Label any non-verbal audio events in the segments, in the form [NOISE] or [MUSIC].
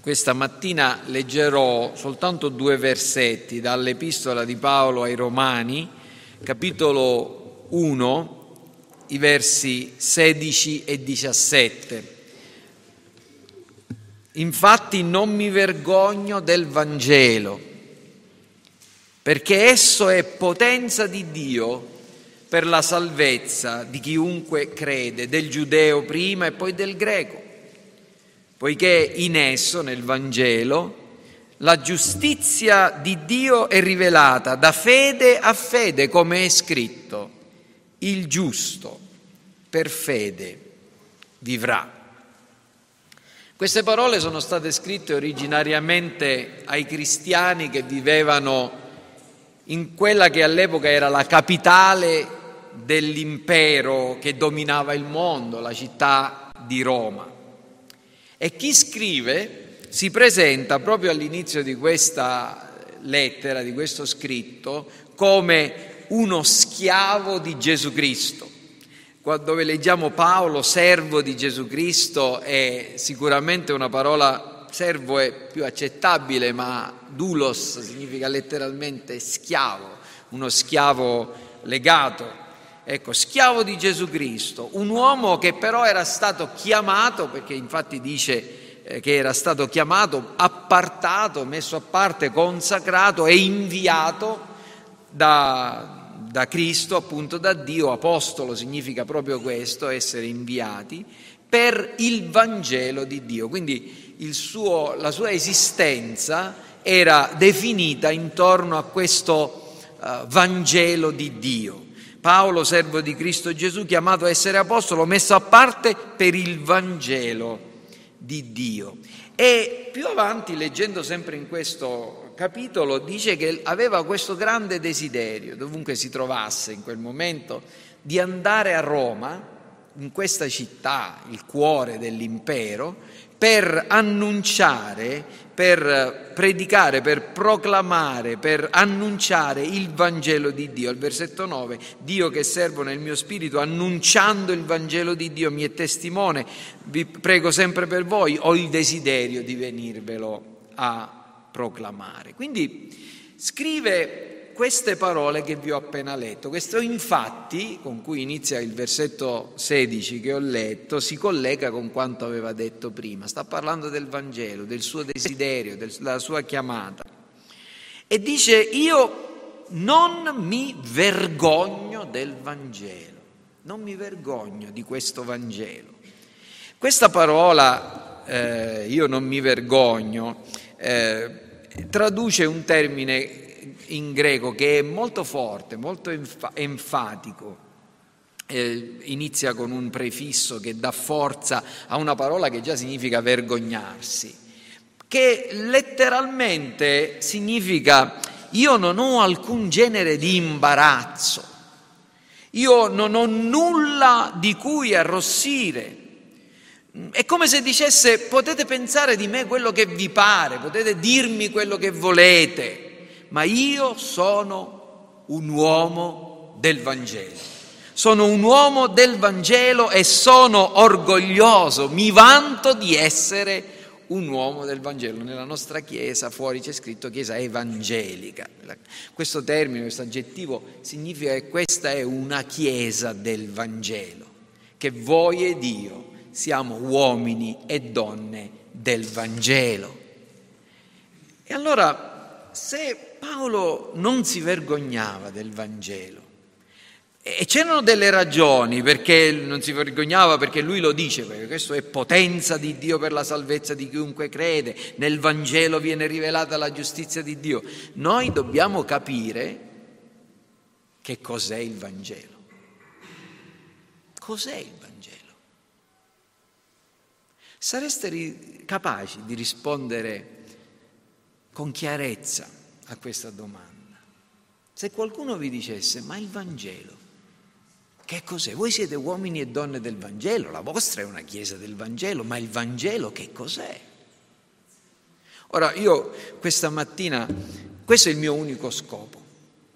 Questa mattina leggerò soltanto due versetti dall'Epistola di Paolo ai Romani, capitolo 1, i versi 16 e 17. Infatti non mi vergogno del Vangelo, perché esso è potenza di Dio per la salvezza di chiunque crede, del giudeo prima e poi del greco poiché in esso, nel Vangelo, la giustizia di Dio è rivelata da fede a fede, come è scritto, il giusto per fede vivrà. Queste parole sono state scritte originariamente ai cristiani che vivevano in quella che all'epoca era la capitale dell'impero che dominava il mondo, la città di Roma. E chi scrive si presenta proprio all'inizio di questa lettera, di questo scritto, come uno schiavo di Gesù Cristo. Dove leggiamo Paolo, servo di Gesù Cristo, è sicuramente una parola, servo è più accettabile, ma doulos significa letteralmente schiavo, uno schiavo legato ecco, schiavo di Gesù Cristo, un uomo che però era stato chiamato, perché infatti dice eh, che era stato chiamato, appartato, messo a parte, consacrato e inviato da, da Cristo, appunto da Dio, apostolo significa proprio questo, essere inviati, per il Vangelo di Dio. Quindi suo, la sua esistenza era definita intorno a questo uh, Vangelo di Dio. Paolo, servo di Cristo Gesù, chiamato a essere apostolo, messo a parte per il Vangelo di Dio. E più avanti, leggendo sempre in questo capitolo, dice che aveva questo grande desiderio, dovunque si trovasse in quel momento, di andare a Roma, in questa città, il cuore dell'impero, per annunciare, per predicare, per proclamare, per annunciare il Vangelo di Dio. Al versetto 9, Dio che servo nel mio spirito, annunciando il Vangelo di Dio, mi è testimone, vi prego sempre per voi, ho il desiderio di venirvelo a proclamare. Quindi scrive queste parole che vi ho appena letto. Questo infatti, con cui inizia il versetto 16 che ho letto, si collega con quanto aveva detto prima. Sta parlando del Vangelo, del suo desiderio, della sua chiamata. E dice, io non mi vergogno del Vangelo, non mi vergogno di questo Vangelo. Questa parola, eh, io non mi vergogno, eh, traduce un termine in greco che è molto forte, molto enfatico. Eh, inizia con un prefisso che dà forza a una parola che già significa vergognarsi, che letteralmente significa io non ho alcun genere di imbarazzo, io non ho nulla di cui arrossire. È come se dicesse potete pensare di me quello che vi pare, potete dirmi quello che volete ma io sono un uomo del Vangelo. Sono un uomo del Vangelo e sono orgoglioso, mi vanto di essere un uomo del Vangelo. Nella nostra chiesa fuori c'è scritto chiesa evangelica. Questo termine, questo aggettivo significa che questa è una chiesa del Vangelo, che voi ed io siamo uomini e donne del Vangelo. E allora, se Paolo non si vergognava del Vangelo. E c'erano delle ragioni perché non si vergognava, perché lui lo dice, perché questo è potenza di Dio per la salvezza di chiunque crede, nel Vangelo viene rivelata la giustizia di Dio. Noi dobbiamo capire che cos'è il Vangelo. Cos'è il Vangelo? Sareste capaci di rispondere con chiarezza a questa domanda. Se qualcuno vi dicesse, ma il Vangelo, che cos'è? Voi siete uomini e donne del Vangelo, la vostra è una chiesa del Vangelo, ma il Vangelo che cos'è? Ora, io questa mattina, questo è il mio unico scopo.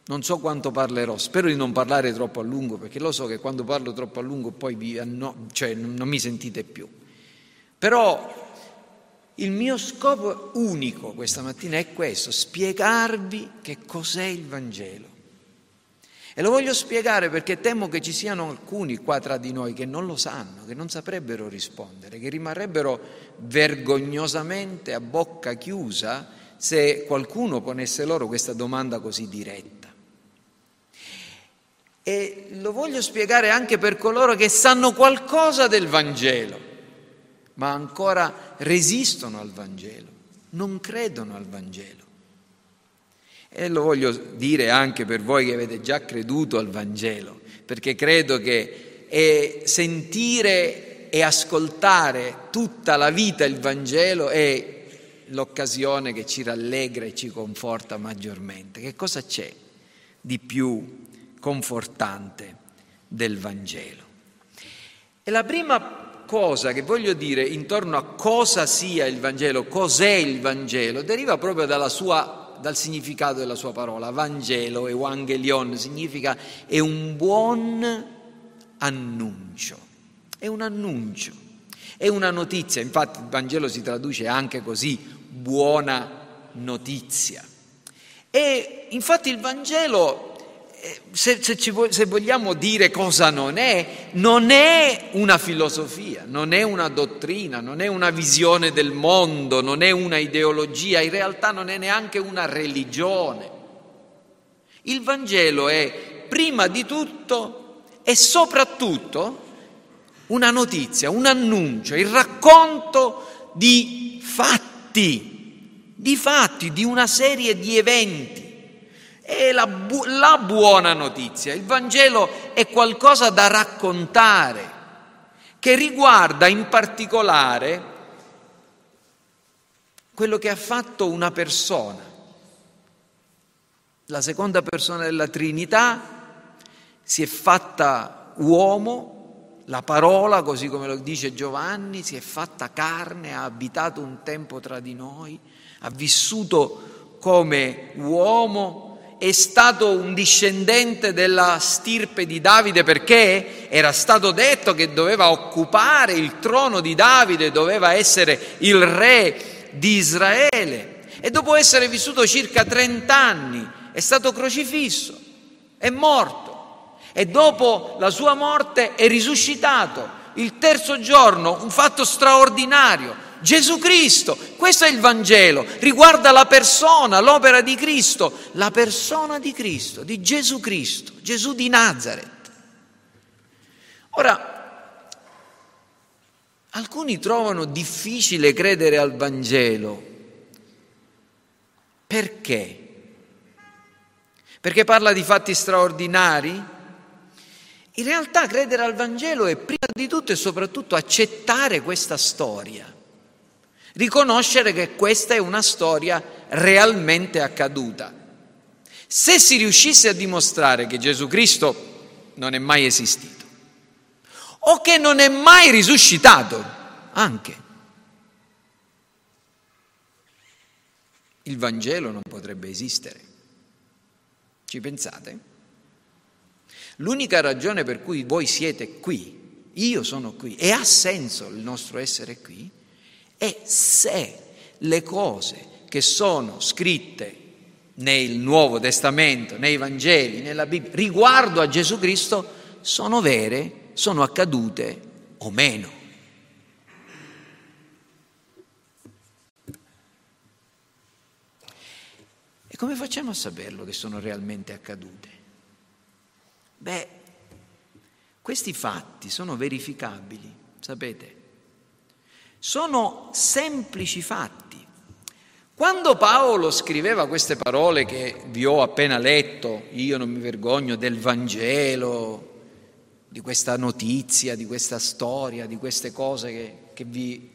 Non so quanto parlerò, spero di non parlare troppo a lungo, perché lo so che quando parlo troppo a lungo poi vi, no, cioè, non mi sentite più. Però Il mio scopo unico questa mattina è questo, spiegarvi che cos'è il Vangelo. E lo voglio spiegare perché temo che ci siano alcuni qua tra di noi che non lo sanno, che non saprebbero rispondere, che rimarrebbero vergognosamente a bocca chiusa se qualcuno ponesse loro questa domanda così diretta. E lo voglio spiegare anche per coloro che sanno qualcosa del Vangelo, ma ancora resistono al Vangelo, non credono al Vangelo. E lo voglio dire anche per voi che avete già creduto al Vangelo, perché credo che sentire e ascoltare tutta la vita il Vangelo è l'occasione che ci rallegra e ci conforta maggiormente. Che cosa c'è di più confortante del Vangelo? E la prima cosa che voglio dire intorno a cosa sia il Vangelo, cos'è il Vangelo, deriva proprio sua dal significato della sua parola. Vangelo, Evangelion, significa è un buon annuncio, è un annuncio, è una notizia, infatti il Vangelo si traduce anche così, buona notizia. E infatti il Vangelo se, se, ci, se, vogliamo dire cosa non è, non è una filosofia, non è una dottrina, non è una visione del mondo, non è una ideologia, in realtà non è neanche una religione. Il Vangelo è prima di tutto e soprattutto una notizia, un annuncio, il racconto di fatti, di fatti, di una serie di eventi è la, bu- la buona notizia. Il Vangelo è qualcosa da raccontare, che riguarda in particolare quello che ha fatto una persona. La seconda persona della Trinità si è fatta uomo, la parola, così come lo dice Giovanni, si è fatta carne, ha abitato un tempo tra di noi, ha vissuto come uomo, è stato un discendente della stirpe di Davide perché era stato detto che doveva occupare il trono di Davide, doveva essere il re di Israele. E dopo essere vissuto circa 30 anni è stato crocifisso, è morto. E dopo la sua morte è risuscitato il terzo giorno, un fatto straordinario Gesù Cristo, questo è il Vangelo, riguarda la persona, l'opera di Cristo, la persona di Cristo, di Gesù Cristo, Gesù di Nazareth. Ora, alcuni trovano difficile credere al Vangelo. Perché? Perché parla di fatti straordinari? In realtà credere al Vangelo è prima di tutto e soprattutto accettare questa storia riconoscere che questa è una storia realmente accaduta. Se si riuscisse a dimostrare che Gesù Cristo non è mai esistito o che non è mai risuscitato, anche, il Vangelo non potrebbe esistere. Ci pensate? L'unica ragione per cui voi siete qui, io sono qui, e ha senso il nostro essere qui, e se le cose che sono scritte nel Nuovo Testamento, nei Vangeli, nella Bibbia, riguardo a Gesù Cristo, sono vere, sono accadute o meno. E come facciamo a saperlo che sono realmente accadute? Beh, questi fatti sono verificabili, sapete? Sono semplici fatti. Quando Paolo scriveva queste parole che vi ho appena letto, io non mi vergogno del Vangelo, di questa notizia, di questa storia, di queste cose che, che, vi,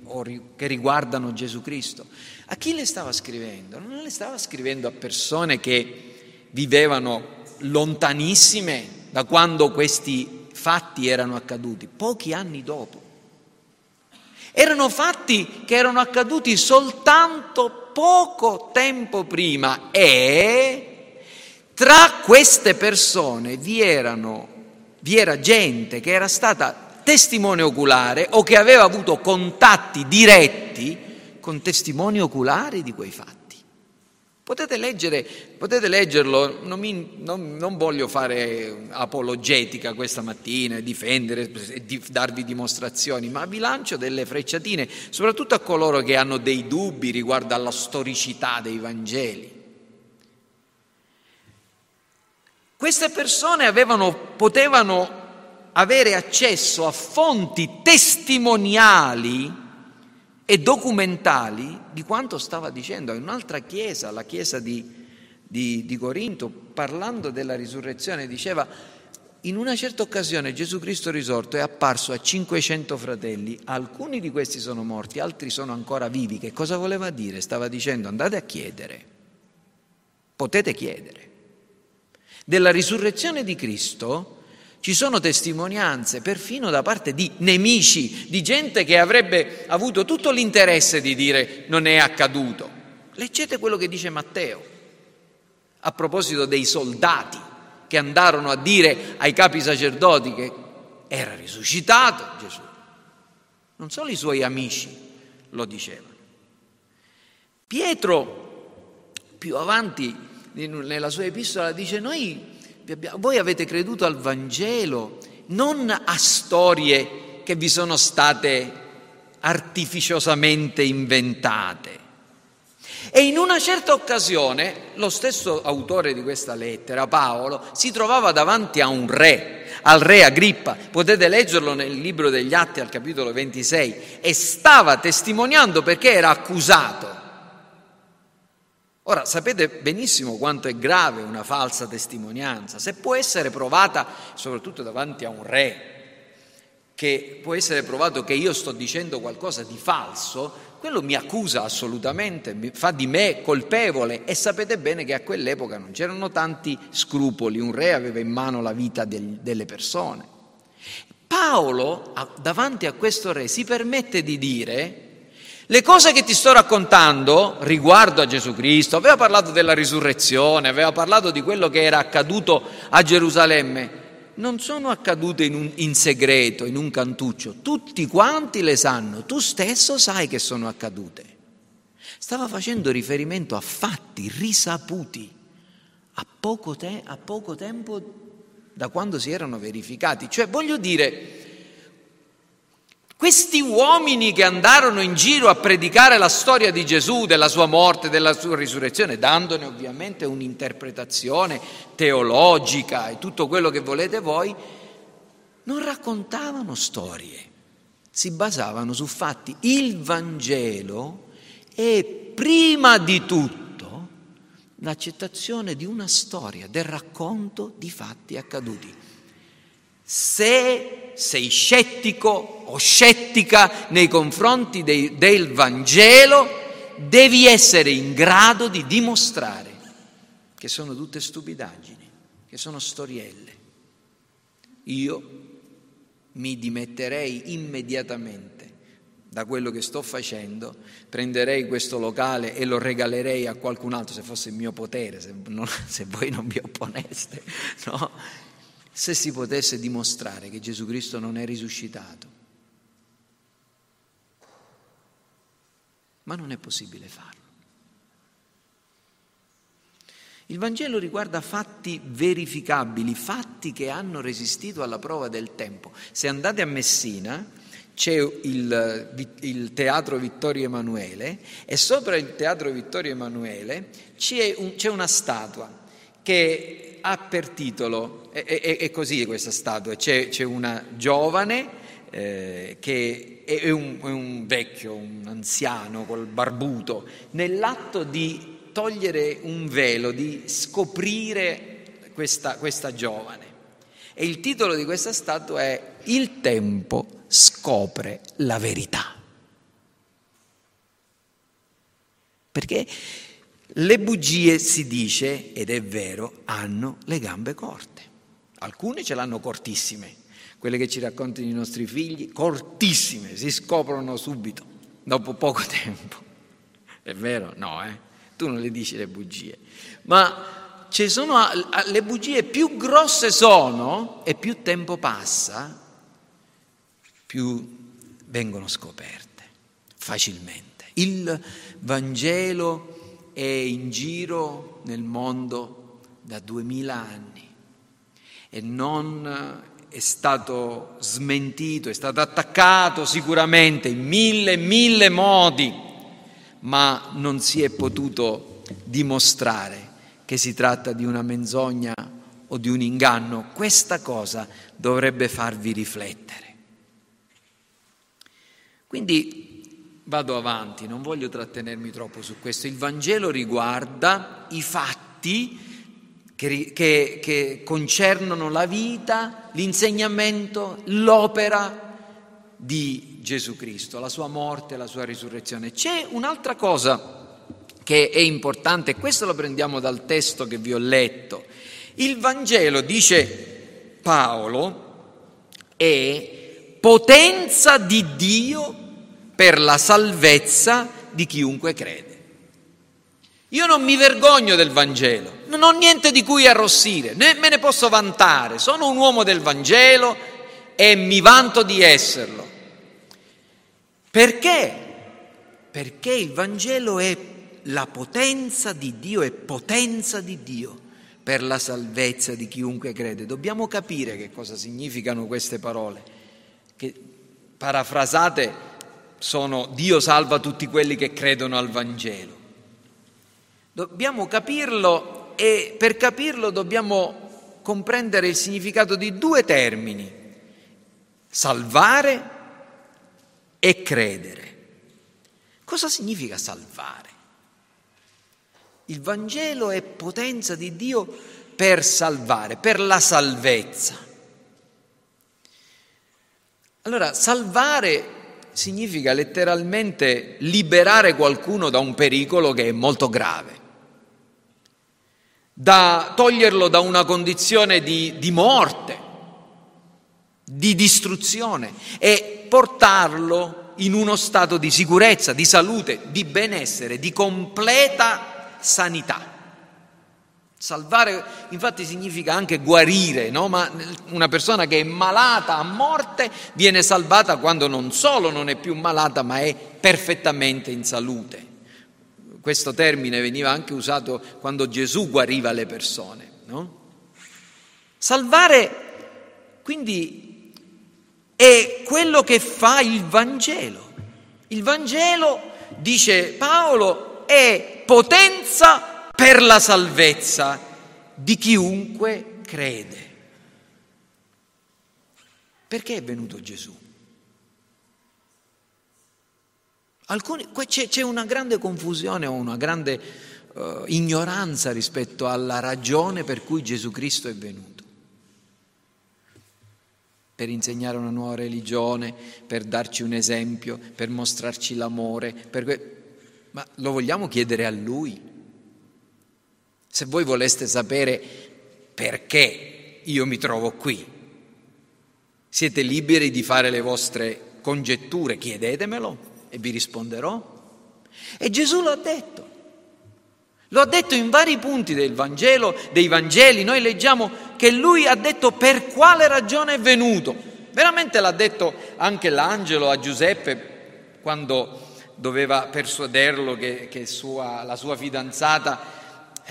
che riguardano Gesù Cristo, a chi le stava scrivendo? Non le stava scrivendo a persone che vivevano lontanissime da quando questi fatti erano accaduti, pochi anni dopo. Erano fatti che erano accaduti soltanto poco tempo prima e tra queste persone vi, erano, vi era gente che era stata testimone oculare o che aveva avuto contatti diretti con testimoni oculari di quei fatti. Potete, leggere, potete leggerlo, non, mi, non, non, voglio fare apologetica questa mattina, difendere, di, darvi dimostrazioni, ma vi lancio delle frecciatine, soprattutto a coloro che hanno dei dubbi riguardo alla storicità dei Vangeli. Queste persone avevano, potevano avere accesso a fonti testimoniali e documentali di quanto stava dicendo. In un'altra chiesa, la chiesa di, di, di Corinto, parlando della risurrezione, diceva in una certa occasione Gesù Cristo risorto è apparso a 500 fratelli, alcuni di questi sono morti, altri sono ancora vivi. Che cosa voleva dire? Stava dicendo andate a chiedere, potete chiedere. Della risurrezione di Cristo ci sono testimonianze perfino da parte di nemici, di gente che avrebbe avuto tutto l'interesse di dire non è accaduto. Leggete quello che dice Matteo a proposito dei soldati che andarono a dire ai capi sacerdoti che era risuscitato Gesù. Non solo i suoi amici lo dicevano. Pietro, più avanti nella sua epistola, dice noi voi avete creduto al Vangelo, non a storie che vi sono state artificiosamente inventate. E in una certa occasione lo stesso autore di questa lettera, Paolo, si trovava davanti a un re, al re Agrippa, potete leggerlo nel libro degli Atti al capitolo 26, e stava testimoniando perché era accusato Ora sapete benissimo quanto è grave una falsa testimonianza, se può essere provata soprattutto davanti a un re, che può essere provato che io sto dicendo qualcosa di falso, quello mi accusa assolutamente, mi fa di me colpevole. E sapete bene che a quell'epoca non c'erano tanti scrupoli, un re aveva in mano la vita del, delle persone. Paolo davanti a questo re si permette di dire le cose che ti sto raccontando riguardo a Gesù Cristo, aveva parlato della risurrezione, aveva parlato di quello che era accaduto a Gerusalemme, non sono accadute in, un, in segreto, in un cantuccio, tutti quanti le sanno, tu stesso sai che sono accadute. Stava facendo riferimento a fatti risaputi a poco, te, a poco tempo da quando si erano verificati. Cioè, voglio dire, questi uomini che andarono in giro a predicare la storia di Gesù, della sua morte, della sua risurrezione, dandone ovviamente un'interpretazione teologica e tutto quello che volete voi, non raccontavano storie, si basavano su fatti. Il Vangelo è prima di tutto l'accettazione di una storia, del racconto di fatti accaduti. Se sei scettico o scettica nei confronti dei, del Vangelo, devi essere in grado di dimostrare che sono tutte stupidaggini, che sono storielle. Io mi dimetterei immediatamente da quello che sto facendo, prenderei questo locale e lo regalerei a qualcun altro se fosse il mio potere, se, non, [LAUGHS] se voi non vi opponeste, no? Se si potesse dimostrare che Gesù Cristo non è risuscitato. Ma non è possibile farlo. Il Vangelo riguarda fatti verificabili, fatti che hanno resistito alla prova del tempo. Se andate a Messina c'è il, il Teatro Vittorio Emanuele e sopra il Teatro Vittorio Emanuele c'è, un, c'è una statua che ha per titolo, è, è, è così questa statua, c'è, c'è una giovane eh, che è un, è un, vecchio, un anziano col barbuto, nell'atto di togliere un velo, di scoprire questa, questa giovane. E il titolo di questa statua è Il tempo scopre la verità. Perché le bugie, si dice, ed è vero, hanno le gambe corte. Alcune ce l'hanno cortissime, quelle che ci raccontano i nostri figli, cortissime, si scoprono subito, dopo poco [LAUGHS] tempo. È vero? No, eh? Tu non le dici le bugie. Ma sono, le bugie più grosse sono e più tempo passa, più vengono scoperte facilmente. Il Vangelo è in giro nel mondo da duemila anni e non è stato smentito, è stato attaccato sicuramente in mille, mille modi, ma non si è potuto dimostrare che si tratta di una menzogna o di un inganno. Questa cosa dovrebbe farvi riflettere. Quindi vado avanti, non voglio trattenermi troppo su questo. Il Vangelo riguarda i fatti che, che, che concernono la vita, l'insegnamento, l'opera di Gesù Cristo, la sua morte, la sua risurrezione. C'è un'altra cosa che è importante, questo lo prendiamo dal testo che vi ho letto. Il Vangelo, dice Paolo, è potenza di Dio per la salvezza di chiunque crede. Io non mi vergogno del Vangelo, non ho niente di cui arrossire, né me ne posso vantare, sono un uomo del Vangelo e mi vanto di esserlo. Perché? Perché il Vangelo è la potenza di Dio, è potenza di Dio per la salvezza di chiunque crede. Dobbiamo capire che cosa significano queste parole, che parafrasate sono Dio salva tutti quelli che credono al Vangelo. Dobbiamo capirlo e per capirlo dobbiamo comprendere il significato di due termini, salvare e credere. Cosa significa salvare? Il Vangelo è potenza di Dio per salvare, per la salvezza. Allora, salvare significa letteralmente liberare qualcuno da un pericolo che è molto grave da toglierlo da una condizione di, di morte, di distruzione e portarlo in uno stato di sicurezza, di salute, di benessere, di completa sanità. Salvare infatti significa anche guarire, no? ma una persona che è malata a morte viene salvata quando non solo non è più malata ma è perfettamente in salute. Questo termine veniva anche usato quando Gesù guariva le persone. No? Salvare quindi è quello che fa il Vangelo. Il Vangelo, dice Paolo, è potenza per la salvezza di chiunque crede. Perché è venuto Gesù? Alcuni, c'è, c'è, una grande confusione o una grande uh, ignoranza rispetto alla ragione per cui Gesù Cristo è venuto. Per insegnare una nuova religione, per darci un esempio, per mostrarci l'amore. Per... Ma lo vogliamo chiedere a Lui? Se voi voleste sapere perché io mi trovo qui, siete liberi di fare le vostre congetture, chiedetemelo e vi risponderò. E Gesù lo ha detto. Lo ha detto in vari punti del Vangelo, dei Vangeli. Noi leggiamo che lui ha detto per quale ragione è venuto. Veramente l'ha detto anche l'angelo a Giuseppe quando doveva persuaderlo che, che sua, la sua fidanzata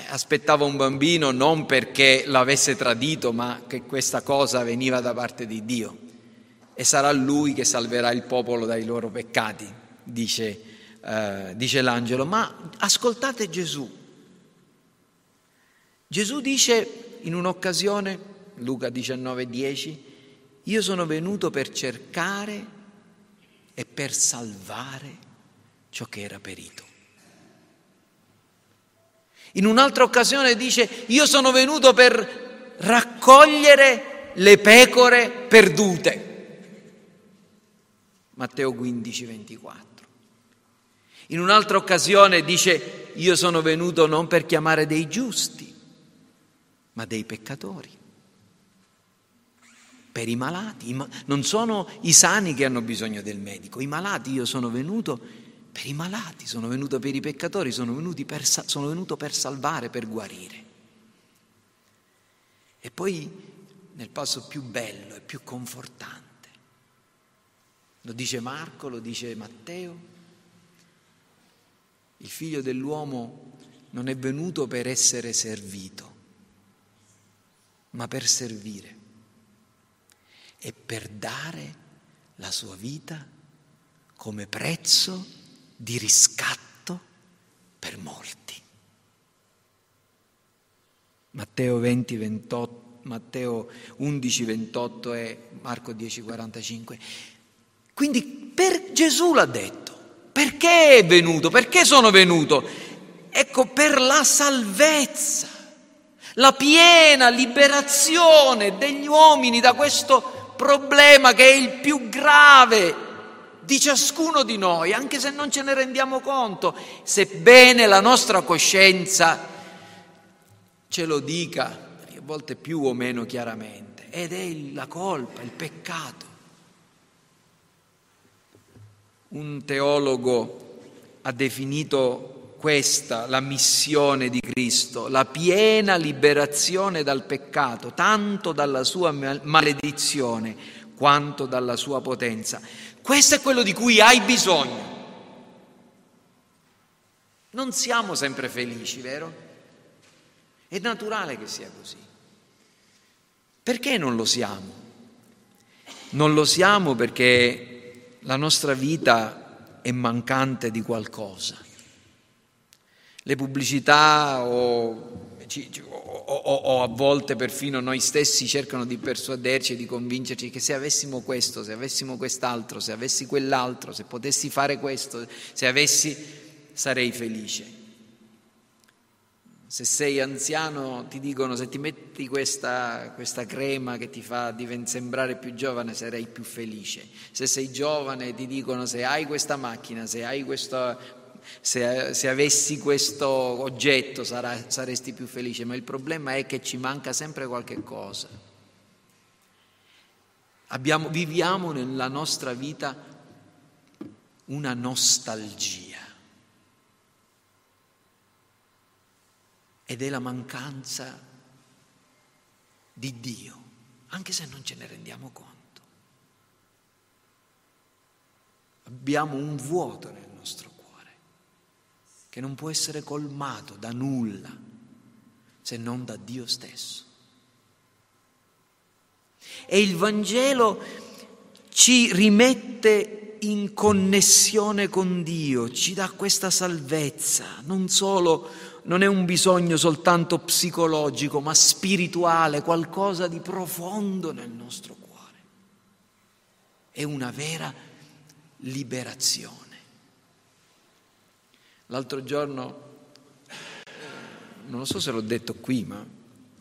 aspettava un bambino non perché l'avesse tradito, ma che questa cosa veniva da parte di Dio. E sarà lui che salverà il popolo dai loro peccati dice, eh, dice l'angelo, ma ascoltate Gesù. Gesù dice in un'occasione, Luca 19:10, io sono venuto per cercare e per salvare ciò che era perito. In un'altra occasione dice, io sono venuto per raccogliere le pecore perdute. Matteo 15, 24. In un'altra occasione dice, io sono venuto non per chiamare dei giusti, ma dei peccatori, per i malati. Non sono i sani che hanno bisogno del medico, i malati, io sono venuto per i malati, sono venuto per i peccatori, sono, per, sono venuto per salvare, per guarire. E poi nel passo più bello e più confortante, lo dice Marco, lo dice Matteo, il figlio dell'uomo non è venuto per essere servito, ma per servire e per dare la sua vita come prezzo di riscatto per molti. Matteo 20, 28, Matteo 11, 28 e Marco 10, 45. Quindi per Gesù l'ha detto. Perché è venuto? Perché sono venuto? Ecco, per la salvezza, la piena liberazione degli uomini da questo problema che è il più grave di ciascuno di noi, anche se non ce ne rendiamo conto, sebbene la nostra coscienza ce lo dica, a volte più o meno chiaramente, ed è la colpa, il peccato. Un teologo ha definito questa la missione di Cristo, la piena liberazione dal peccato, tanto dalla sua maledizione quanto dalla sua potenza. Questo è quello di cui hai bisogno. Non siamo sempre felici, vero? È naturale che sia così. Perché non lo siamo? Non lo siamo perché la nostra vita è mancante di qualcosa. Le pubblicità o, o, o, a volte perfino noi stessi cercano di persuaderci di convincerci che se avessimo questo, se avessimo quest'altro, se avessi quell'altro, se potessi fare questo, se avessi, sarei felice. Se sei anziano ti dicono se ti metti questa, questa crema che ti fa sembrare più giovane sarai più felice. Se sei giovane ti dicono se hai questa macchina, se, hai questo, se, se avessi questo oggetto sarà, saresti più felice. Ma il problema è che ci manca sempre qualche cosa. Abbiamo, viviamo nella nostra vita una nostalgia. ed è la mancanza di Dio, anche se non ce ne rendiamo conto. Abbiamo un vuoto nel che non può essere colmato da nulla se non da Dio stesso. E il Vangelo ci rimette in connessione con Dio, ci dà questa salvezza, non solo non è un bisogno soltanto psicologico, ma spirituale, qualcosa di profondo nel nostro cuore. È una vera liberazione. L'altro giorno, non so se l'ho detto qui, ma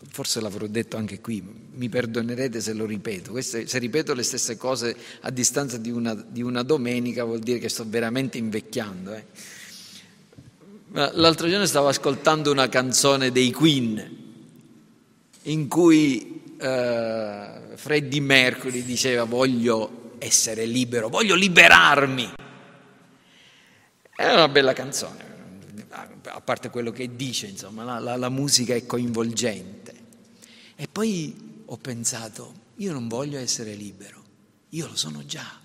forse l'avrò detto anche qui, mi perdonerete se lo ripeto. Queste, se ripeto le stesse cose a distanza di una, di una, domenica vuol dire che sto veramente invecchiando. Eh. L'altro giorno stavo ascoltando una canzone dei Queen in cui eh, Freddie Mercury diceva voglio essere libero, voglio liberarmi. È una bella canzone, a parte quello che dice, insomma, la, la, la musica è coinvolgente. E poi ho pensato, io non voglio essere libero, io lo sono già.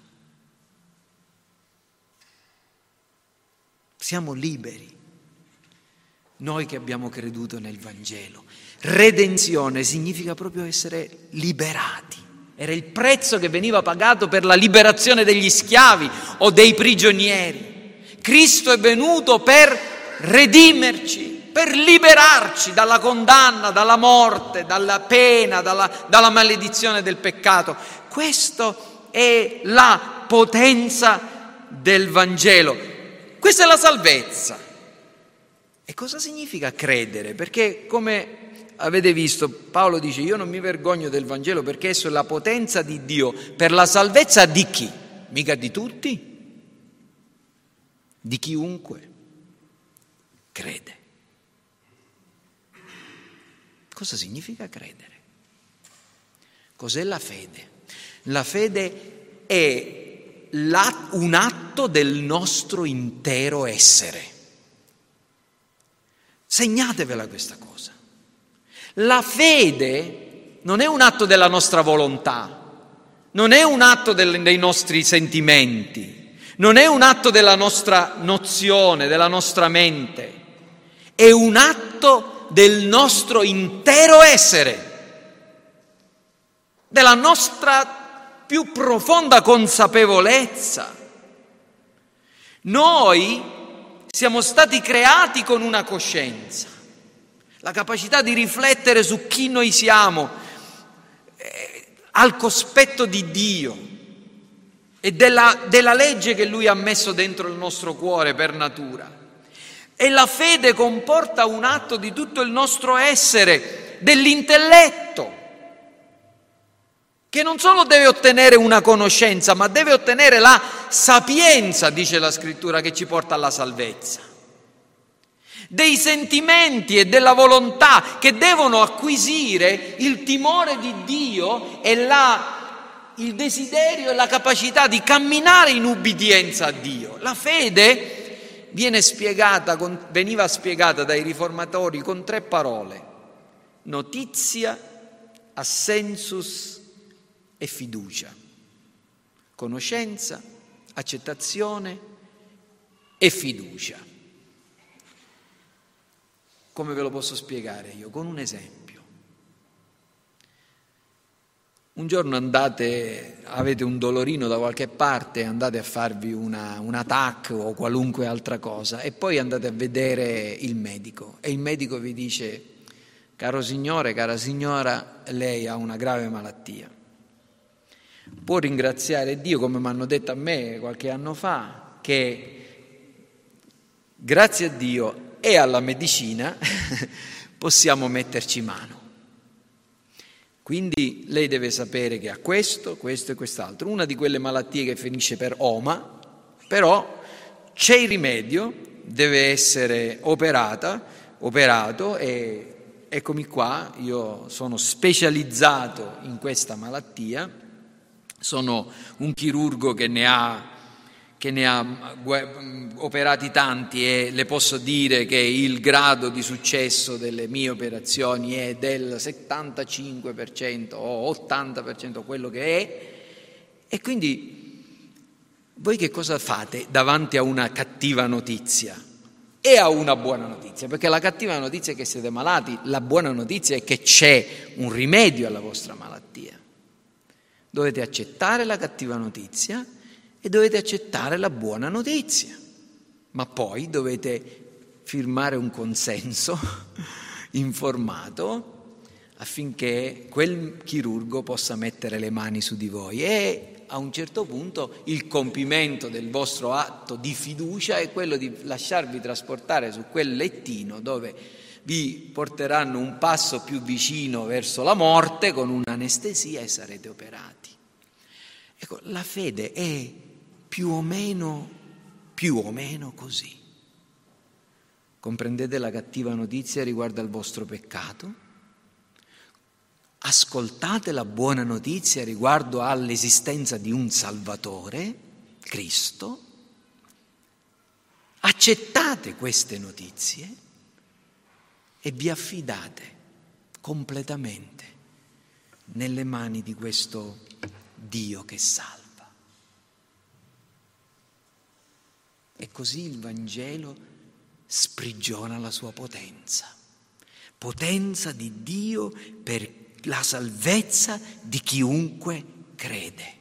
Siamo liberi noi che abbiamo creduto nel Vangelo. Redenzione significa proprio essere liberati. Era il prezzo che veniva pagato per la liberazione degli schiavi o dei prigionieri. Cristo è venuto per redimerci, per liberarci dalla condanna, dalla morte, dalla pena, dalla, dalla maledizione del peccato. Questa è la potenza del Vangelo. Questa è la salvezza. E cosa significa credere? Perché come avete visto, Paolo dice io non mi vergogno del Vangelo perché esso è la potenza di Dio per la salvezza di chi? Mica di tutti, di chiunque crede. Cosa significa credere? Cos'è la fede? La fede è un atto del nostro intero essere. Segnatevela questa cosa. La fede non è un atto della nostra volontà, non è un atto dei nostri sentimenti, non è un atto della nostra nozione, della nostra mente, è un atto del nostro intero essere, della nostra più profonda consapevolezza. Noi siamo stati creati con una coscienza, la capacità di riflettere su chi noi siamo, eh, al cospetto di Dio e della, della legge che Lui ha messo dentro il nostro cuore per natura. E la fede comporta un atto di tutto il nostro essere, dell'intelletto, che non solo deve ottenere una conoscenza, ma deve ottenere la sapienza, dice la scrittura, che ci porta alla salvezza. Dei sentimenti e della volontà che devono acquisire il timore di Dio e la il desiderio e la capacità di camminare in ubbidienza a Dio. La fede spiegata, veniva spiegata dai riformatori con tre parole, notizia, assensus e fiducia, conoscenza, accettazione e fiducia. Come ve lo posso spiegare io? Con un esempio. Un giorno andate, avete un dolorino da qualche parte, andate a farvi una, una TAC o qualunque altra cosa e poi andate a vedere il medico e il medico vi dice, caro signore, cara signora, lei ha una grave malattia. Può ringraziare Dio, come mi hanno detto a me qualche anno fa, che grazie a Dio e alla medicina [LAUGHS] possiamo metterci mano. Quindi lei deve sapere che ha questo, questo e quest'altro. Una di quelle malattie che finisce per oma, però c'è il rimedio, deve essere operata, operato e eccomi qua, io sono specializzato in questa malattia, sono un chirurgo che ne ha che ne ha operati tanti e le posso dire che il grado di successo delle mie operazioni è del 75% o 80%, quello che è. E quindi voi che cosa fate davanti a una cattiva notizia? E a una buona notizia, perché la cattiva notizia è che siete malati, la buona notizia è che c'è un rimedio alla vostra malattia. Dovete accettare la cattiva notizia e dovete accettare la buona notizia, ma poi dovete firmare un consenso [LAUGHS] informato affinché quel chirurgo possa mettere le mani su di voi e a un certo punto il compimento del vostro atto di fiducia è quello di lasciarvi trasportare su quel lettino dove vi porteranno un passo più vicino verso la morte con un'anestesia e sarete operati. Ecco, la fede è più o meno, più o meno così. Comprendete la cattiva notizia riguardo al vostro peccato? Ascoltate la buona notizia riguardo all'esistenza di un Salvatore, Cristo. Accettate queste notizie e vi affidate completamente nelle mani di questo Dio che salva. E così il Vangelo sprigiona la sua potenza, potenza di Dio per la salvezza di chiunque crede,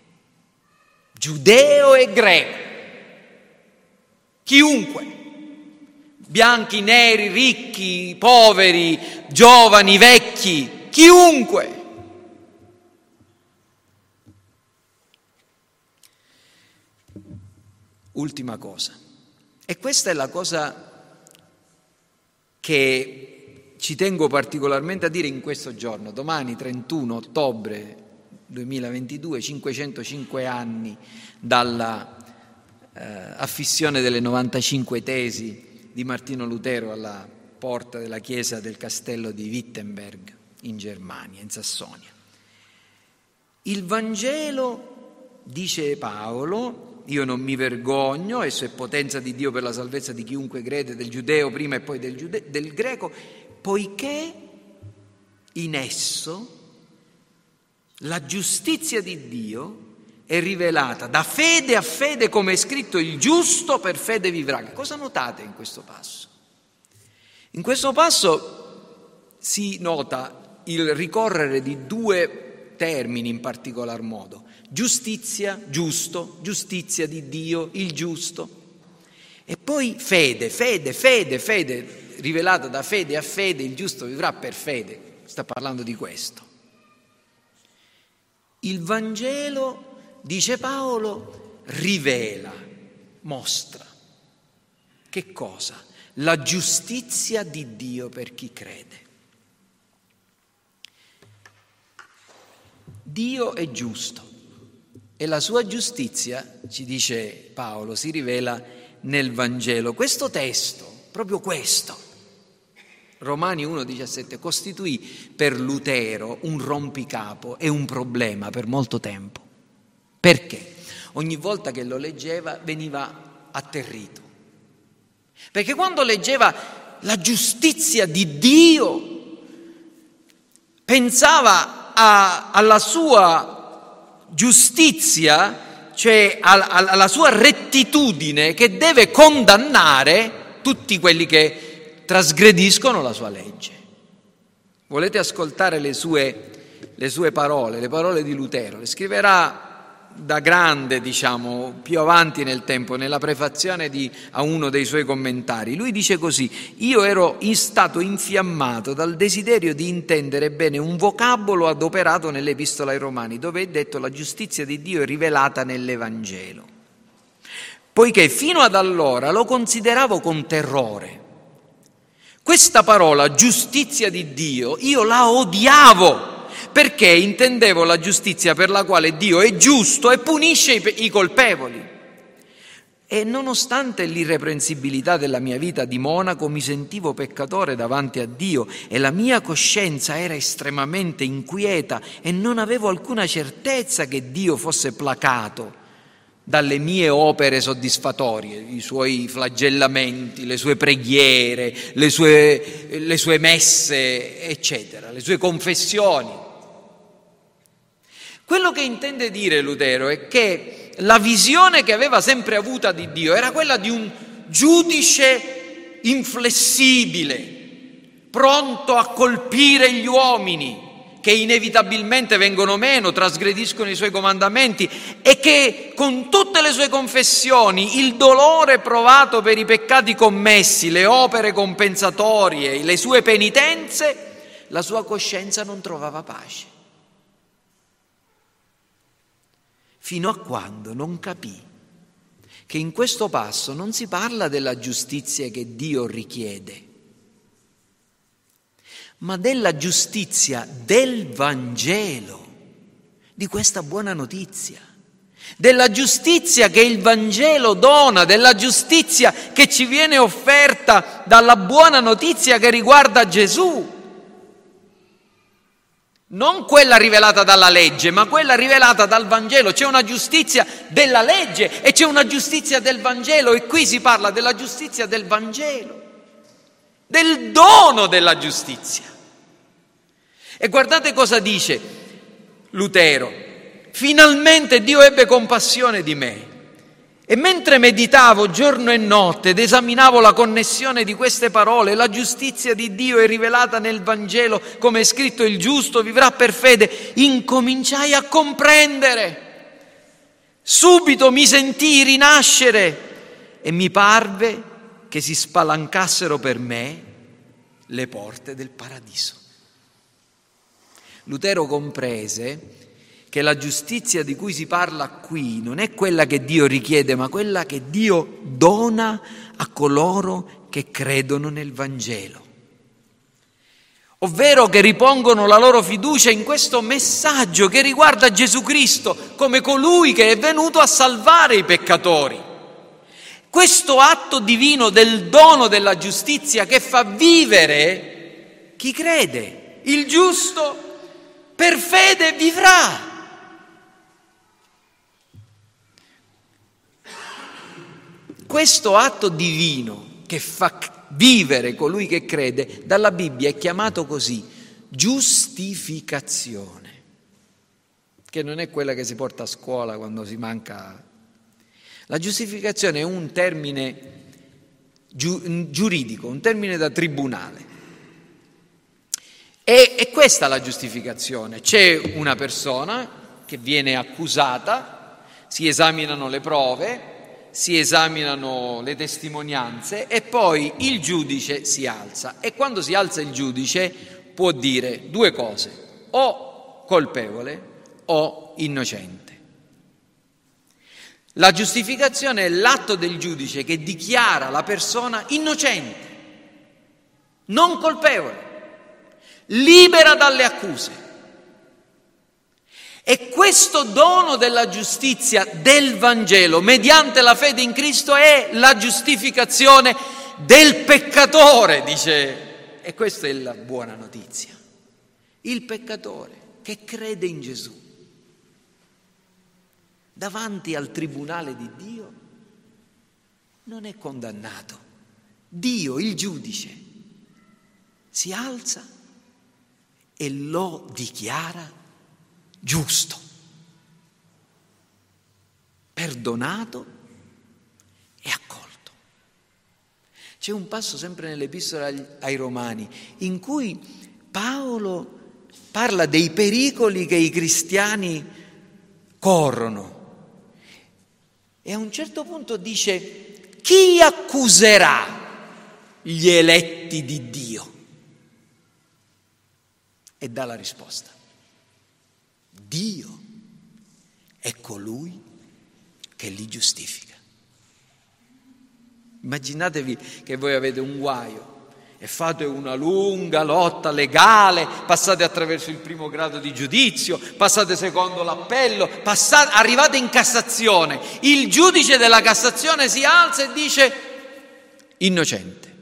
giudeo e greco, chiunque, bianchi, neri, ricchi, poveri, giovani, vecchi, chiunque. Ultima cosa. E questa è la cosa che ci tengo particolarmente a dire in questo giorno, domani 31 ottobre 2022, 505 anni dalla eh, affissione delle 95 tesi di Martino Lutero alla porta della chiesa del castello di Wittenberg in Germania, in Sassonia. Il Vangelo, dice Paolo, io non mi vergogno, esso è potenza di Dio per la salvezza di chiunque crede, del giudeo prima e poi del, giude- del greco, poiché in esso la giustizia di Dio è rivelata da fede a fede, come è scritto il giusto per fede vivrà. Cosa notate in questo passo? In questo passo si nota il ricorrere di due termini in particolar modo. Giustizia, giusto, giustizia di Dio, il giusto. E poi fede, fede, fede, fede, rivelata da fede a fede, il giusto vivrà per fede. Sta parlando di questo. Il Vangelo, dice Paolo, rivela, mostra. Che cosa? La giustizia di Dio per chi crede. Dio è giusto e la sua giustizia, ci dice Paolo, si rivela nel Vangelo. Questo testo, proprio questo, Romani 1,17 costituì per Lutero un rompicapo e un problema per molto tempo. Perché? Ogni volta che lo leggeva veniva atterrito. Perché quando leggeva la giustizia di Dio, pensava a, alla sua giustizia, cioè alla sua rettitudine che deve condannare tutti quelli che trasgrediscono la sua legge. Volete ascoltare le sue, le sue parole, le parole di Lutero? Le scriverà da grande, diciamo, più avanti nel tempo, nella prefazione di, a uno dei suoi commentari. Lui dice così, io ero in stato infiammato dal desiderio di intendere bene un vocabolo adoperato nell'Epistola ai Romani, dove è detto la giustizia di Dio è rivelata nell'Evangelo. Poiché fino ad allora lo consideravo con terrore questa parola giustizia di Dio io la odiavo perché intendevo la giustizia per la quale Dio è giusto e punisce i, colpevoli. E nonostante l'irreprensibilità della mia vita di monaco mi sentivo peccatore davanti a Dio e la mia coscienza era estremamente inquieta e non avevo alcuna certezza che Dio fosse placato dalle mie opere soddisfatorie, i suoi flagellamenti, le sue preghiere, le sue, le sue messe, eccetera, le sue confessioni. Quello che intende dire Lutero è che la visione che aveva sempre avuta di Dio era quella di un giudice inflessibile, pronto a colpire gli uomini, che inevitabilmente vengono meno, trasgrediscono i suoi comandamenti e che con tutte le sue confessioni, il dolore provato per i peccati commessi, le opere compensatorie, le sue penitenze, la sua coscienza non trovava pace. Fino a quando non capì che in questo passo non si parla della giustizia che Dio richiede ma della giustizia del Vangelo, di questa buona notizia, della giustizia che il Vangelo dona, della giustizia che ci viene offerta dalla buona notizia che riguarda Gesù. Non quella rivelata dalla legge, ma quella rivelata dal Vangelo. C'è una giustizia della legge e c'è una giustizia del Vangelo e qui si parla della giustizia del Vangelo, del dono della giustizia. E guardate cosa dice Lutero. Finalmente Dio ebbe compassione di me. E mentre meditavo giorno e notte ed esaminavo la connessione di queste parole, la giustizia di Dio è rivelata nel Vangelo, come è scritto il giusto vivrà per fede, incominciai a comprendere. Subito mi sentii rinascere e mi parve che si spalancassero per me le porte del paradiso. Lutero comprese che la giustizia di cui si parla qui non è quella che Dio richiede, ma quella che Dio dona a coloro che credono nel Vangelo. Ovvero che ripongono la loro fiducia in questo messaggio che riguarda Gesù Cristo come colui che è venuto a salvare i peccatori. Questo atto divino del dono della giustizia che fa vivere chi crede, il giusto per fede vivrà. Questo atto divino che fa vivere colui che crede, dalla Bibbia è chiamato così, giustificazione. che non è quella che si porta a scuola quando si manca. La giustificazione è un termine giuridico, un termine da tribunale. E è questa la giustificazione. C'è una persona che viene accusata, si esaminano le prove, si esaminano le testimonianze e poi il giudice si alza. E quando si alza il giudice può dire due cose, o colpevole o innocente. La giustificazione è l'atto del giudice che dichiara la persona innocente, non colpevole, libera dalle accuse. E questo dono della giustizia del Vangelo, mediante la fede in Cristo, è la giustificazione del peccatore, dice. E questa è la buona notizia. Il peccatore che crede in Gesù davanti al tribunale di Dio non è condannato. Dio, il giudice, si alza e lo dichiara giusto, perdonato e accolto. C'è un passo sempre nell'epistola ai Romani in cui Paolo parla dei pericoli che i cristiani corrono e a un certo punto dice chi accuserà gli eletti di Dio? E dà la risposta. Dio è colui che li giustifica. Immaginatevi che voi avete un guaio e fate una lunga lotta legale, passate attraverso il primo grado di giudizio, passate secondo l'appello, passate, arrivate in Cassazione. Il giudice della Cassazione si alza e dice innocente,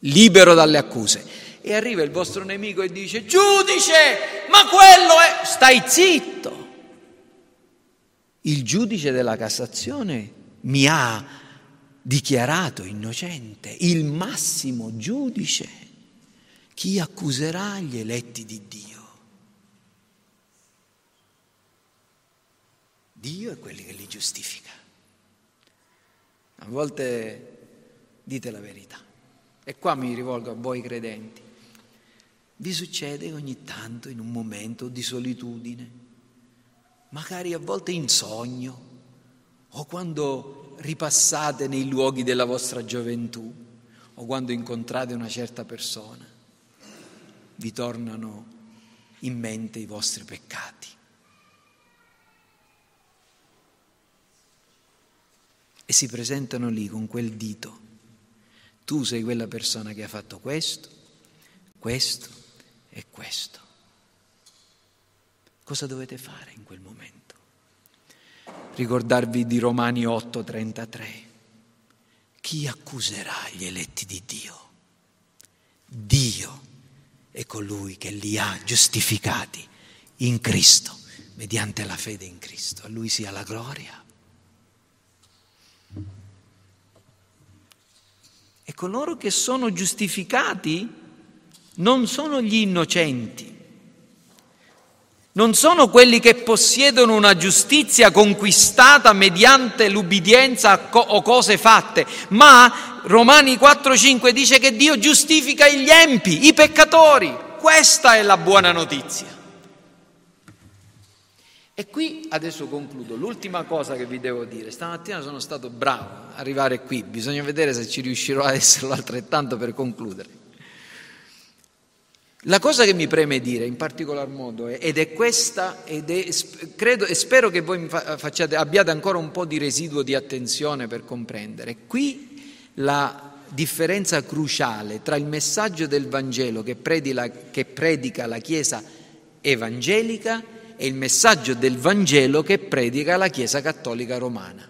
libero dalle accuse e arriva il vostro nemico e dice giudice, ma quello è... Stai zitto. Il giudice della Cassazione mi ha dichiarato innocente, il massimo giudice. Chi accuserà gli eletti di Dio? Dio è quelli che li giustifica. A volte dite la verità. E qua mi rivolgo a voi credenti. Vi succede ogni tanto in un momento di solitudine, magari a volte in sogno o quando ripassate nei luoghi della vostra gioventù o quando incontrate una certa persona, vi tornano in mente i vostri peccati. E si presentano lì con quel dito. Tu sei quella persona che ha fatto questo, questo è questo. Cosa dovete fare in quel momento? Ricordarvi di Romani 8:33. Chi accuserà gli eletti di Dio? Dio è colui che li ha giustificati in Cristo, mediante la fede in Cristo. A Lui sia la gloria. E coloro che sono giustificati non sono gli innocenti, non sono quelli che possiedono una giustizia conquistata mediante l'ubbidienza o cose fatte, ma Romani 4:5 dice che Dio giustifica gli empi, i peccatori. Questa è la buona notizia. E qui adesso concludo. L'ultima cosa che vi devo dire, stamattina sono stato bravo a arrivare qui, bisogna vedere se ci riuscirò ad esserlo altrettanto per concludere. La cosa che mi preme dire in particolar modo, ed è questa, ed è, credo e spero che voi facciate, abbiate ancora un po' di residuo di attenzione per comprendere, qui la differenza cruciale tra il messaggio del Vangelo che predica, che predica la Chiesa evangelica e il messaggio del Vangelo che predica la Chiesa cattolica romana.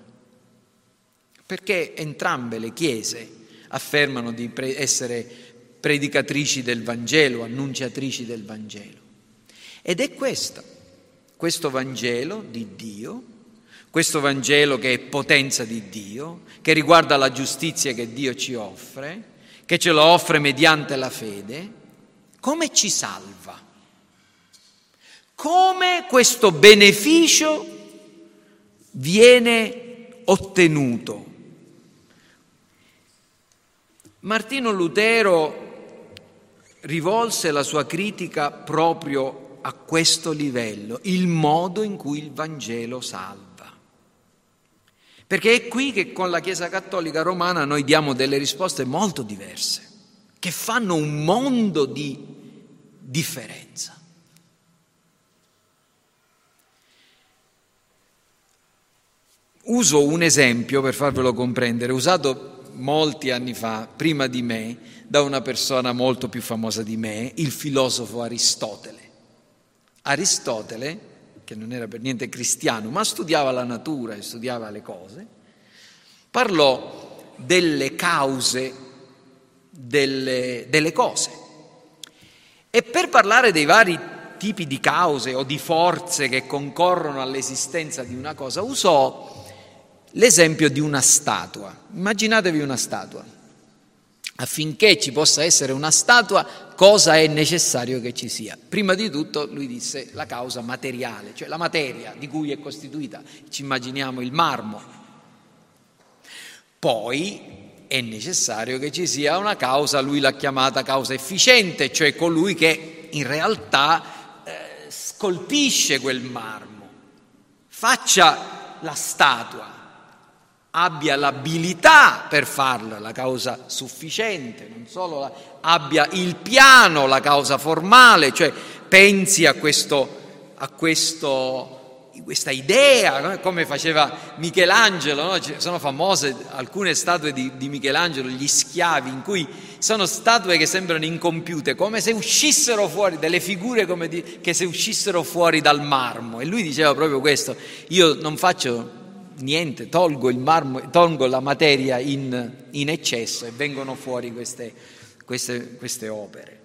Perché entrambe le Chiese affermano di essere predicatrici del Vangelo, annunciatrici del Vangelo. Ed è questo, questo Vangelo di Dio, questo Vangelo che è potenza di Dio, che riguarda la giustizia che Dio ci offre, che ce lo offre mediante la fede, come ci salva? come questo beneficio viene ottenuto. Martino Lutero rivolse la sua critica proprio a questo livello, il modo in cui il Vangelo salva. Perché è qui che con la Chiesa Cattolica Romana noi diamo delle risposte molto diverse, che fanno un mondo di differenza. Uso un esempio per farvelo comprendere, usato molti anni fa, prima di me, da una persona molto più famosa di me, il filosofo Aristotele. Aristotele che non era per niente cristiano, ma studiava la natura e studiava le cose, parlò delle cause delle, delle cose. E per parlare dei vari tipi di cause o di forze che concorrono all'esistenza di una cosa, usò l'esempio di una statua. Immaginatevi una statua affinché ci possa essere una statua, cosa è necessario che ci sia? Prima di tutto lui disse la causa materiale, cioè la materia di cui è costituita, ci immaginiamo il marmo. Poi è necessario che ci sia una causa, lui l'ha chiamata causa efficiente, cioè colui che in realtà eh, scolpisce quel marmo, faccia la statua abbia l'abilità per farla, la causa sufficiente, non solo la, abbia il piano, la causa formale, cioè pensi a, questo, a questo, questa idea, come faceva Michelangelo, no? sono famose alcune statue di, di, Michelangelo, gli schiavi, in cui sono statue che sembrano incompiute, come se uscissero fuori, delle figure di, che se uscissero fuori dal marmo. E lui diceva proprio questo, io non faccio niente, tolgo, marmo, tolgo la materia in, in, eccesso e vengono fuori queste, queste, queste opere.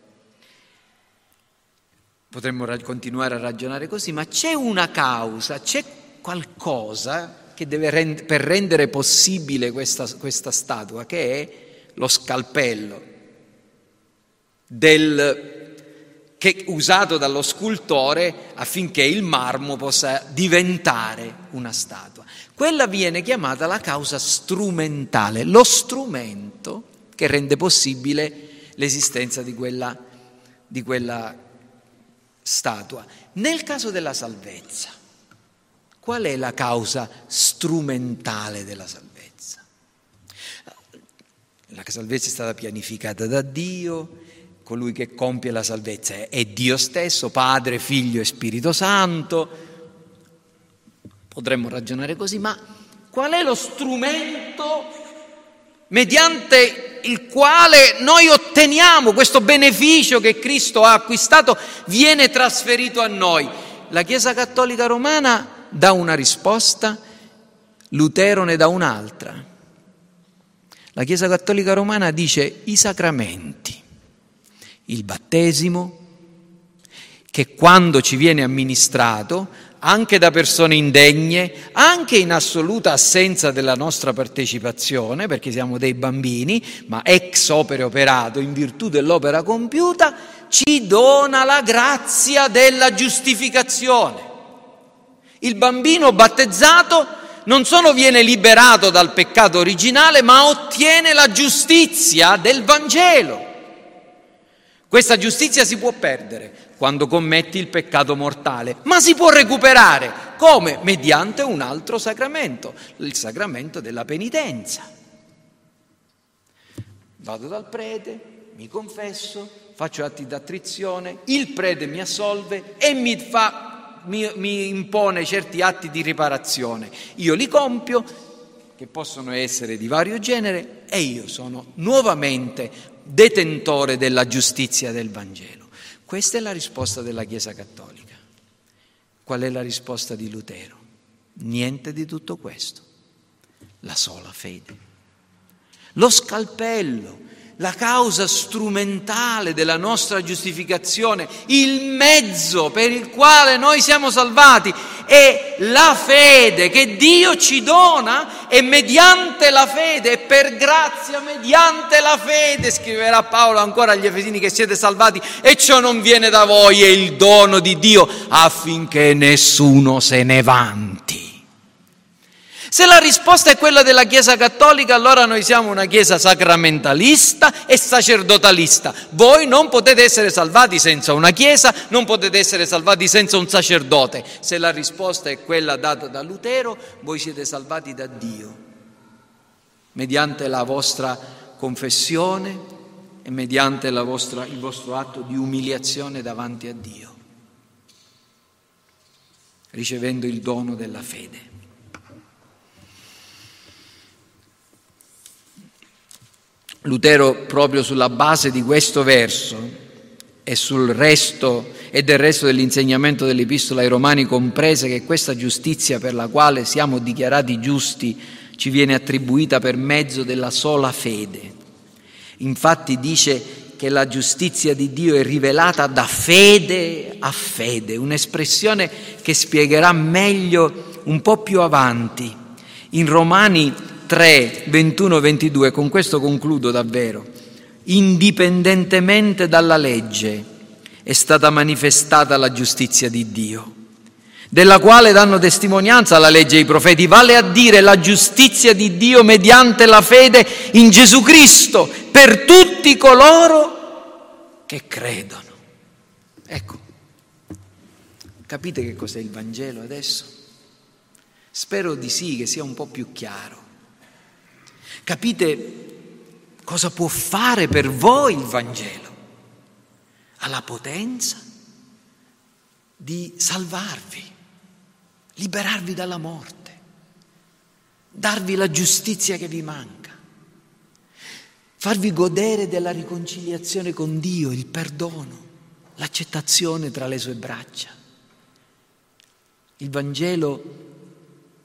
Potremmo continuare a ragionare così, ma c'è una causa, c'è qualcosa che deve rend- per rendere possibile questa, questa statua, che è lo scalpello del che, usato dallo scultore affinché il marmo possa diventare una statua. Quella viene chiamata la causa strumentale, lo strumento che rende possibile l'esistenza di quella, di quella statua. Nel caso della salvezza, qual è la causa strumentale della salvezza? La salvezza è stata pianificata da Dio, colui che compie la salvezza è Dio stesso, Padre, Figlio e Spirito Santo. Potremmo ragionare così, ma qual è lo strumento mediante il quale noi otteniamo questo beneficio che Cristo ha acquistato, viene trasferito a noi? La Chiesa Cattolica Romana dà una risposta, Lutero ne dà un'altra. La Chiesa Cattolica Romana dice i sacramenti il battesimo, che quando ci viene amministrato, anche da persone indegne, anche in assoluta assenza della nostra partecipazione, perché siamo dei bambini, ma ex opere operato, in virtù dell'opera compiuta, ci dona la grazia della giustificazione. Il bambino battezzato non solo viene liberato dal peccato originale, ma ottiene la giustizia del Vangelo. Questa giustizia si può perdere quando commetti il peccato mortale, ma si può recuperare come? Mediante un altro sacramento, il sacramento della penitenza. Vado dal prete, mi confesso, faccio atti d'attrizione, il prete mi assolve e mi, fa, mi, mi impone certi atti di riparazione. Io li compio, che possono essere di vario genere, e io sono nuovamente detentore della giustizia del Vangelo. Questa è la risposta della Chiesa Cattolica. Qual è la risposta di Lutero? Niente di tutto questo. La sola fede. Lo scalpello la causa strumentale della nostra giustificazione, il mezzo per il quale noi siamo salvati è la fede che Dio ci dona e mediante la fede per grazia mediante la fede, scriverà Paolo ancora agli Efesini che siete salvati e ciò non viene da voi, è il dono di Dio affinché nessuno se ne vanti. Se la risposta è quella della Chiesa Cattolica, allora noi siamo una Chiesa sacramentalista e sacerdotalista. Voi non potete essere salvati senza una Chiesa, non potete essere salvati senza un sacerdote. Se la risposta è quella data da Lutero, voi siete salvati da Dio, mediante la vostra confessione e mediante vostra, il vostro atto di umiliazione davanti a Dio, ricevendo il dono della fede. Lutero proprio sulla base di questo verso e resto e del resto dell'insegnamento dell'Epistola ai Romani comprese che questa giustizia per la quale siamo dichiarati giusti ci viene attribuita per mezzo della sola fede. Infatti dice che la giustizia di Dio è rivelata da fede a fede, un'espressione che spiegherà meglio un po' più avanti. In Romani 3, 21, 22, con questo concludo davvero, indipendentemente dalla legge è stata manifestata la giustizia di Dio, della quale danno testimonianza la legge e i profeti, vale a dire la giustizia di Dio mediante la fede in Gesù Cristo per tutti coloro che credono. Ecco, capite che cos'è il Vangelo adesso? Spero di sì, che sia un po' più chiaro. Capite cosa può fare per voi il Vangelo? Ha la potenza di salvarvi, liberarvi dalla morte, darvi la giustizia che vi manca, farvi godere della riconciliazione con Dio, il perdono, l'accettazione tra le sue braccia. Il Vangelo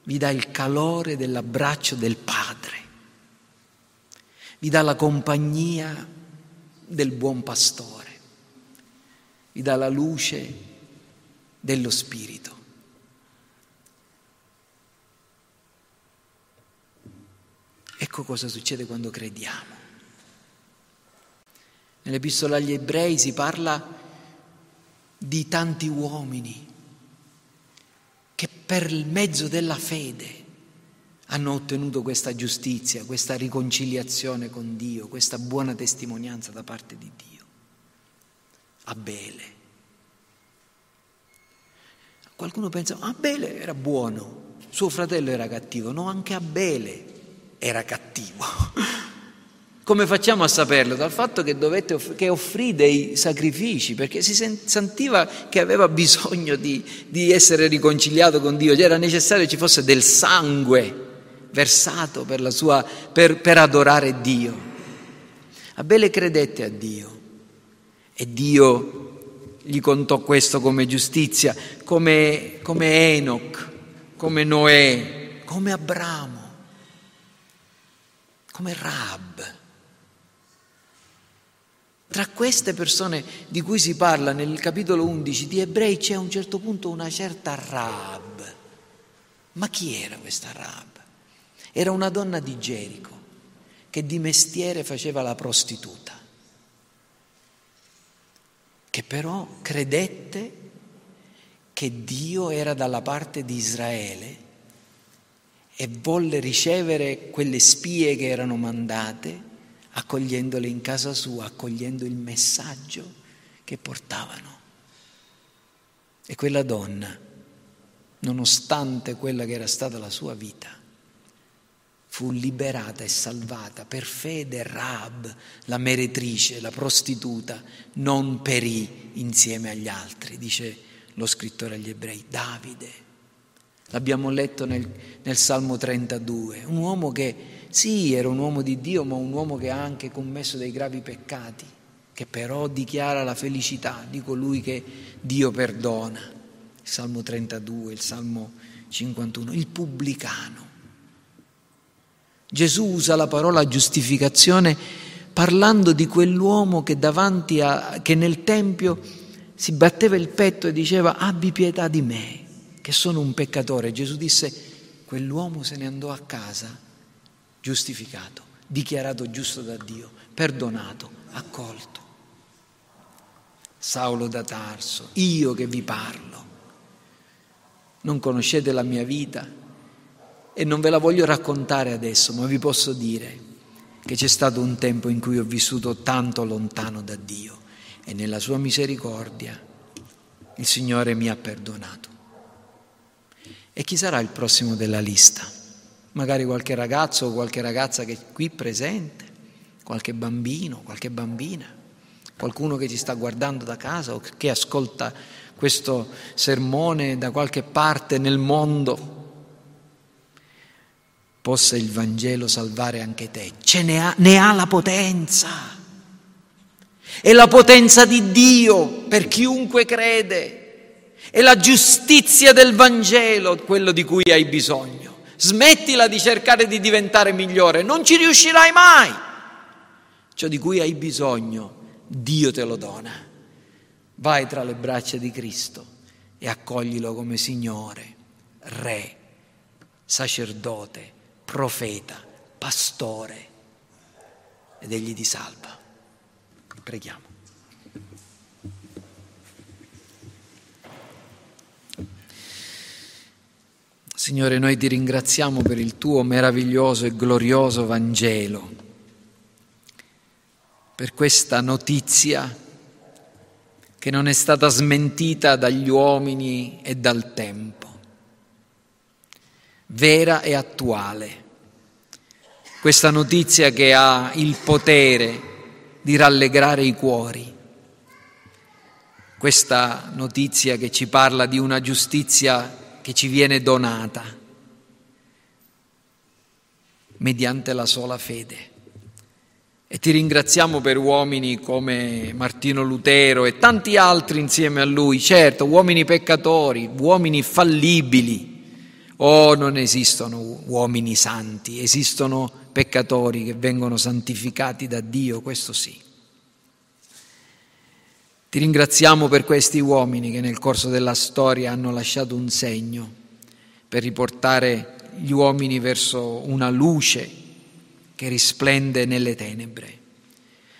vi dà il calore dell'abbraccio del Padre vi dà la compagnia del buon pastore, vi dà la luce dello Spirito. Ecco cosa succede quando crediamo. Nell'Epistola agli Ebrei si parla di tanti uomini che per mezzo della fede hanno ottenuto questa giustizia, questa riconciliazione con Dio, questa buona testimonianza da parte di Dio. Abele. Qualcuno pensa, Abele era buono, suo fratello era cattivo. No, anche Abele era cattivo. [LAUGHS] Come facciamo a saperlo? Dal fatto che, dovette, che offrì dei sacrifici, perché si sentiva che aveva bisogno di, di essere riconciliato con Dio, era necessario che ci fosse del sangue versato per, sua, per, per adorare Dio. Abele credette a Dio e Dio gli contò questo come giustizia, come, come Enoch, come Noè, come Abramo, come Rab. Tra queste persone di cui si parla nel capitolo 11 di Ebrei c'è a un certo punto una certa Rab. Ma chi era questa Rab? Era una donna di Gerico che di mestiere faceva la prostituta, che però credette che Dio era dalla parte di Israele e volle ricevere quelle spie che erano mandate, accogliendole in casa sua, accogliendo il messaggio che portavano. E quella donna, nonostante quella che era stata la sua vita, fu liberata e salvata per fede Rab, la meretrice, la prostituta, non perì insieme agli altri, dice lo scrittore agli ebrei, Davide. L'abbiamo letto nel, nel Salmo 32, un uomo che sì, era un uomo di Dio, ma un uomo che ha anche commesso dei gravi peccati, che però dichiara la felicità di colui che Dio perdona. Il Salmo 32, il Salmo 51, il pubblicano Gesù usa la parola giustificazione parlando di quell'uomo che a, che nel Tempio si batteva il petto e diceva abbi pietà di me, che sono un peccatore. Gesù disse, quell'uomo se ne andò a casa giustificato, dichiarato giusto da Dio, perdonato, accolto. Saulo da Tarso, io che vi parlo, non conoscete la mia vita e non ve la voglio raccontare adesso, ma vi posso dire che c'è stato un tempo in cui ho vissuto tanto lontano da Dio e nella sua misericordia il Signore mi ha perdonato. E chi sarà il prossimo della lista? Magari qualche ragazzo o qualche ragazza che è qui presente, qualche bambino, qualche bambina, qualcuno che ci sta guardando da casa o che ascolta questo sermone da qualche parte nel mondo possa il Vangelo salvare anche te. Ce ne ha, ne ha la potenza. È la potenza di Dio per chiunque crede. È la giustizia del Vangelo quello di cui hai bisogno. Smettila di cercare di diventare migliore, non ci riuscirai mai. Ciò di cui hai bisogno, Dio te lo dona. Vai tra le braccia di Cristo e accoglilo come Signore, Re, sacerdote profeta, pastore ed egli ti salva. Preghiamo. Signore, noi ti ringraziamo per il tuo meraviglioso e glorioso Vangelo, per questa notizia che non è stata smentita dagli uomini e dal tempo vera e attuale. Questa notizia che ha il potere di rallegrare i cuori. Questa notizia che ci parla di una giustizia che ci viene donata mediante la sola fede. E ti ringraziamo per uomini come Martino Lutero e tanti altri insieme a lui, certo, uomini peccatori, uomini fallibili, Oh, non esistono uomini santi, esistono peccatori che vengono santificati da Dio, questo sì. Ti ringraziamo per questi uomini che nel corso della storia hanno lasciato un segno per riportare gli uomini verso una luce che risplende nelle tenebre.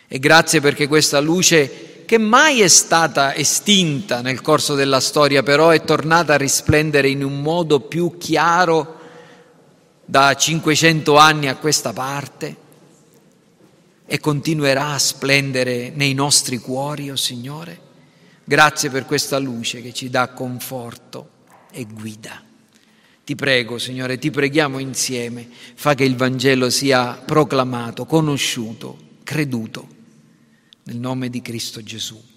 E grazie perché questa luce che mai è stata estinta nel corso della storia, però è tornata a risplendere in un modo più chiaro da 500 anni a questa parte e continuerà a splendere nei nostri cuori, o oh Signore. Grazie per questa luce che ci dà conforto e guida. Ti prego, Signore, ti preghiamo insieme, fa che il Vangelo sia proclamato, conosciuto, creduto nel nome di Cristo Gesù.